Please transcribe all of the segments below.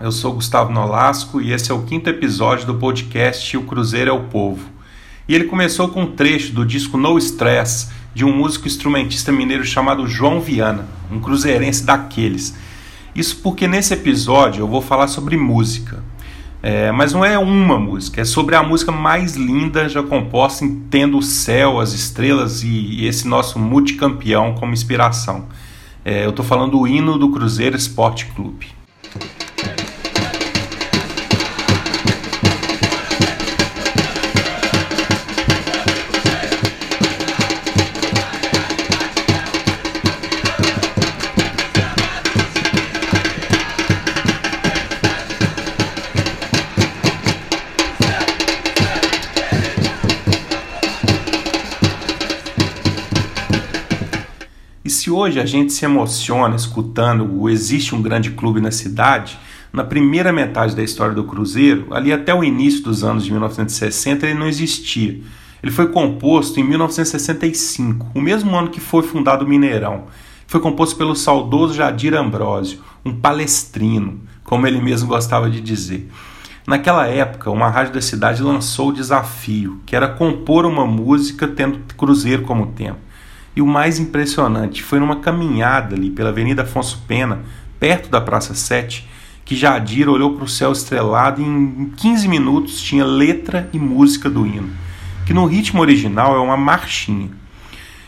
Eu sou Gustavo Nolasco e esse é o quinto episódio do podcast O Cruzeiro é o Povo. E ele começou com um trecho do disco No Stress de um músico instrumentista mineiro chamado João Viana, um cruzeirense daqueles. Isso porque nesse episódio eu vou falar sobre música. É, mas não é uma música, é sobre a música mais linda já composta, tendo o céu, as estrelas e, e esse nosso multicampeão como inspiração. É, eu estou falando do hino do Cruzeiro Esporte Clube. Hoje a gente se emociona escutando o Existe um Grande Clube na Cidade, na primeira metade da história do Cruzeiro, ali até o início dos anos de 1960, ele não existia. Ele foi composto em 1965, o mesmo ano que foi fundado o Mineirão. Foi composto pelo saudoso Jadir Ambrósio, um palestrino, como ele mesmo gostava de dizer. Naquela época, uma rádio da cidade lançou o desafio, que era compor uma música tendo Cruzeiro como tema. E o mais impressionante foi numa caminhada ali pela Avenida Afonso Pena, perto da Praça 7, que Jadir olhou para o céu estrelado e em 15 minutos tinha letra e música do hino, que no ritmo original é uma marchinha.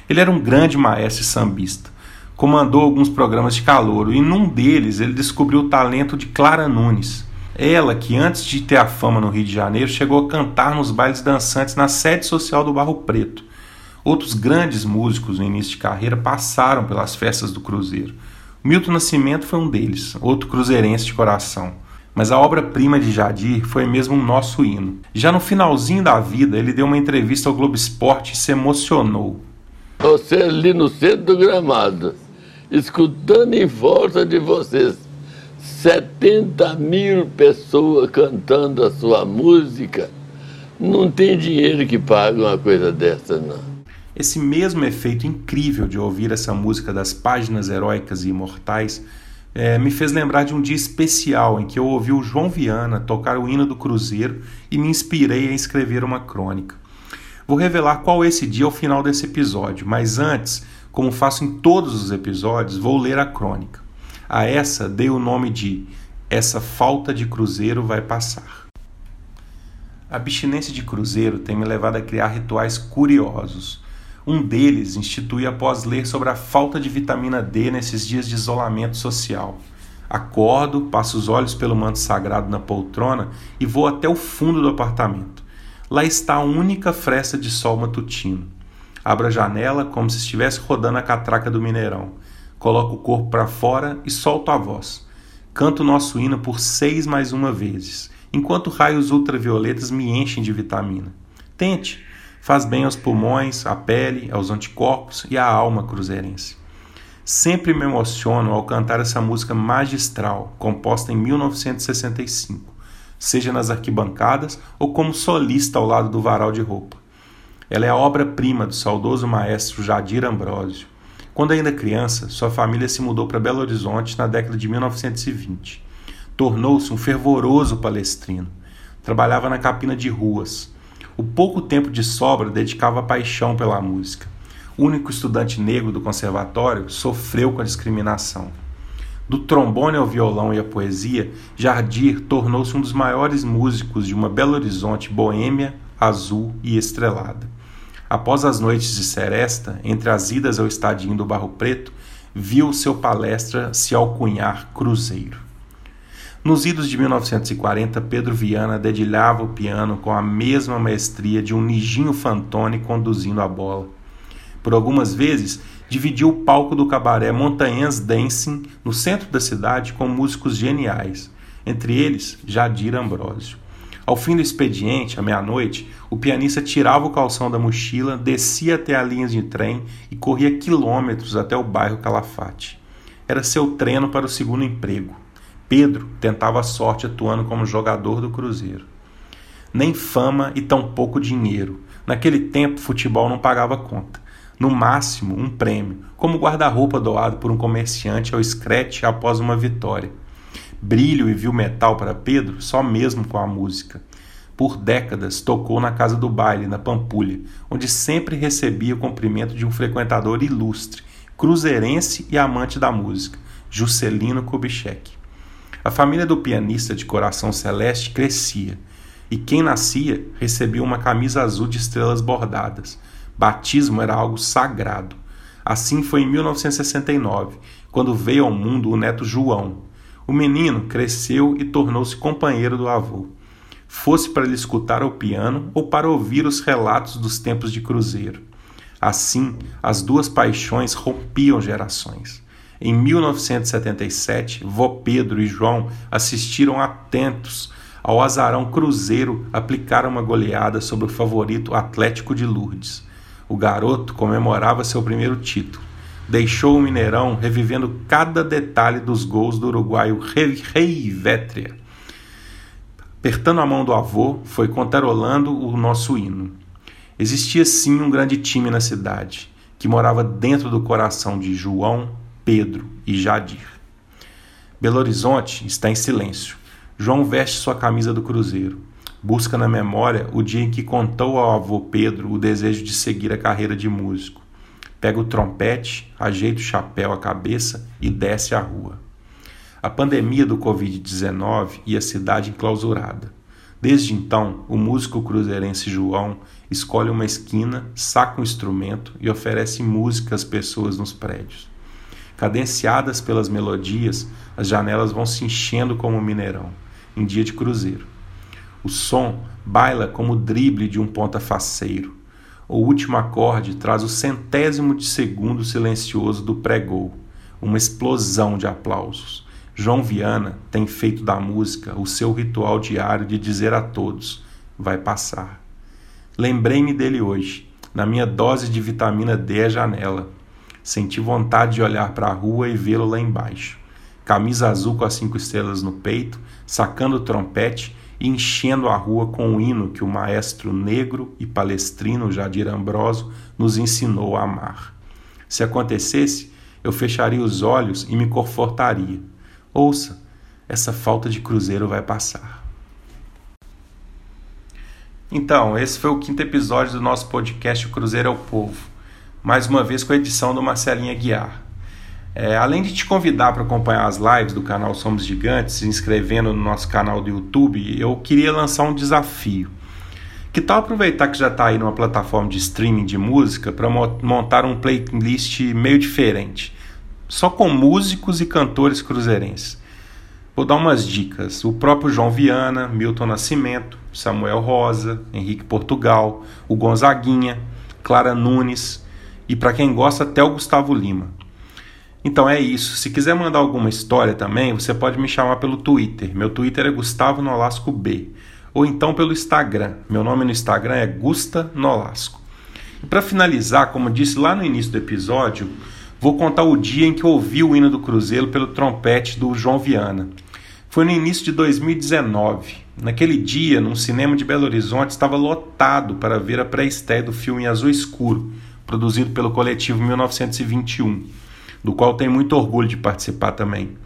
Ele era um grande maestro sambista, comandou alguns programas de calouro e num deles ele descobriu o talento de Clara Nunes. Ela que antes de ter a fama no Rio de Janeiro chegou a cantar nos bailes dançantes na sede social do Barro Preto Outros grandes músicos no início de carreira passaram pelas festas do Cruzeiro. Milton Nascimento foi um deles, outro cruzeirense de coração. Mas a obra-prima de Jadir foi mesmo um nosso hino. Já no finalzinho da vida, ele deu uma entrevista ao Globo Esporte e se emocionou. Você ali no centro do gramado, escutando em volta de vocês 70 mil pessoas cantando a sua música, não tem dinheiro que pague uma coisa dessa, não. Esse mesmo efeito incrível de ouvir essa música das páginas heróicas e imortais é, me fez lembrar de um dia especial em que eu ouvi o João Viana tocar o hino do Cruzeiro e me inspirei a escrever uma crônica. Vou revelar qual é esse dia ao final desse episódio, mas antes, como faço em todos os episódios, vou ler a crônica. A essa dei o nome de Essa Falta de Cruzeiro Vai Passar. A abstinência de cruzeiro tem me levado a criar rituais curiosos um deles institui após ler sobre a falta de vitamina D nesses dias de isolamento social. Acordo, passo os olhos pelo manto sagrado na poltrona e vou até o fundo do apartamento. Lá está a única fresta de sol matutino. Abro a janela como se estivesse rodando a catraca do Mineirão. Coloco o corpo para fora e solto a voz. Canto o nosso hino por seis mais uma vezes, enquanto raios ultravioletas me enchem de vitamina. Tente! Faz bem aos pulmões, à pele, aos anticorpos e à alma cruzeirense. Sempre me emociono ao cantar essa música magistral, composta em 1965, seja nas arquibancadas ou como solista ao lado do varal de roupa. Ela é a obra-prima do saudoso maestro Jadir Ambrósio. Quando ainda criança, sua família se mudou para Belo Horizonte na década de 1920. Tornou-se um fervoroso palestrino. Trabalhava na capina de ruas, o pouco tempo de sobra dedicava a paixão pela música. O único estudante negro do conservatório sofreu com a discriminação. Do trombone ao violão e à poesia, Jardir tornou-se um dos maiores músicos de uma Belo Horizonte boêmia, azul e estrelada. Após as noites de seresta, entre as idas ao estadinho do Barro Preto, viu seu palestra se alcunhar Cruzeiro. Nos idos de 1940, Pedro Viana dedilhava o piano com a mesma maestria de um Nijinho Fantoni conduzindo a bola. Por algumas vezes, dividiu o palco do cabaré Montanhas Dancing no centro da cidade com músicos geniais, entre eles Jadir Ambrósio. Ao fim do expediente, à meia-noite, o pianista tirava o calção da mochila, descia até a linha de trem e corria quilômetros até o bairro Calafate. Era seu treino para o segundo emprego. Pedro tentava a sorte atuando como jogador do Cruzeiro. Nem fama e tão pouco dinheiro. Naquele tempo, futebol não pagava conta. No máximo, um prêmio, como guarda-roupa doado por um comerciante ao Scratch após uma vitória. Brilho e viu metal para Pedro só mesmo com a música. Por décadas tocou na casa do baile, na Pampulha, onde sempre recebia o cumprimento de um frequentador ilustre, cruzeirense e amante da música, Juscelino Kubitschek. A família do pianista de coração celeste crescia, e quem nascia recebia uma camisa azul de estrelas bordadas. Batismo era algo sagrado. Assim foi em 1969, quando veio ao mundo o neto João. O menino cresceu e tornou-se companheiro do avô. Fosse para ele escutar ao piano ou para ouvir os relatos dos tempos de cruzeiro. Assim, as duas paixões rompiam gerações. Em 1977, Vó Pedro e João assistiram atentos ao azarão Cruzeiro aplicar uma goleada sobre o favorito Atlético de Lourdes. O garoto comemorava seu primeiro título. Deixou o Mineirão revivendo cada detalhe dos gols do uruguaio Rei Vétria. Apertando a mão do avô, foi contarolando o nosso hino. Existia sim um grande time na cidade, que morava dentro do coração de João, Pedro e Jadir. Belo Horizonte está em silêncio João veste sua camisa do Cruzeiro. Busca na memória o dia em que contou ao avô Pedro o desejo de seguir a carreira de músico. Pega o trompete, ajeita o chapéu à cabeça e desce à rua. A pandemia do Covid-19 e a cidade enclausurada. Desde então, o músico cruzeirense João escolhe uma esquina, saca um instrumento e oferece música às pessoas nos prédios. Cadenciadas pelas melodias, as janelas vão se enchendo como um mineirão em dia de cruzeiro. O som baila como o drible de um ponta-faceiro. O último acorde traz o centésimo de segundo silencioso do pré-gol, uma explosão de aplausos. João Viana tem feito da música o seu ritual diário de dizer a todos: vai passar. Lembrei-me dele hoje, na minha dose de vitamina D à janela. Senti vontade de olhar para a rua e vê-lo lá embaixo camisa azul com as cinco estrelas no peito, sacando o trompete e enchendo a rua com o hino que o maestro negro e palestrino Jadir Ambroso nos ensinou a amar. Se acontecesse, eu fecharia os olhos e me confortaria. Ouça, essa falta de cruzeiro vai passar. Então, esse foi o quinto episódio do nosso podcast Cruzeiro é o Povo. Mais uma vez com a edição do Marcelinha Guiar. É, além de te convidar para acompanhar as lives do canal Somos Gigantes, se inscrevendo no nosso canal do YouTube, eu queria lançar um desafio. Que tal aproveitar que já está aí numa plataforma de streaming de música para montar um playlist meio diferente, só com músicos e cantores cruzeirenses? Vou dar umas dicas. O próprio João Viana, Milton Nascimento, Samuel Rosa, Henrique Portugal, o Gonzaguinha, Clara Nunes e para quem gosta até o Gustavo Lima. Então é isso. Se quiser mandar alguma história também, você pode me chamar pelo Twitter. Meu Twitter é Gustavo Nolasco B. Ou então pelo Instagram. Meu nome no Instagram é Gusta Nolasco. E para finalizar, como disse lá no início do episódio, vou contar o dia em que ouvi o hino do Cruzeiro pelo trompete do João Viana. Foi no início de 2019. Naquele dia, num cinema de Belo Horizonte, estava lotado para ver a pré-estreia do filme Azul Escuro, produzido pelo coletivo 1921 do qual tenho muito orgulho de participar também.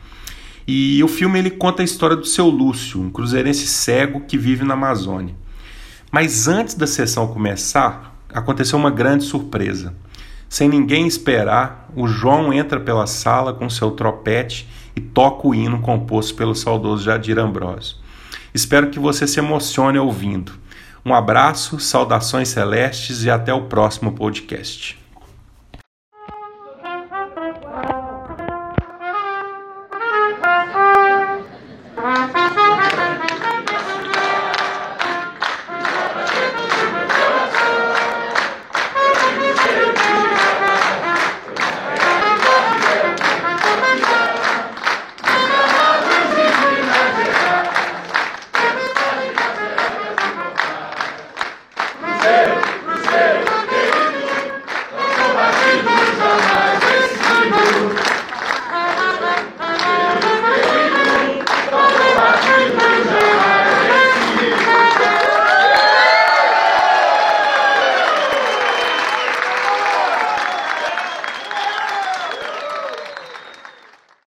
E o filme ele conta a história do seu Lúcio, um cruzeirense cego que vive na Amazônia. Mas antes da sessão começar, aconteceu uma grande surpresa. Sem ninguém esperar, o João entra pela sala com seu tropete e toca o hino composto pelo saudoso Jadir Ambrosio. Espero que você se emocione ouvindo. Um abraço, saudações celestes e até o próximo podcast.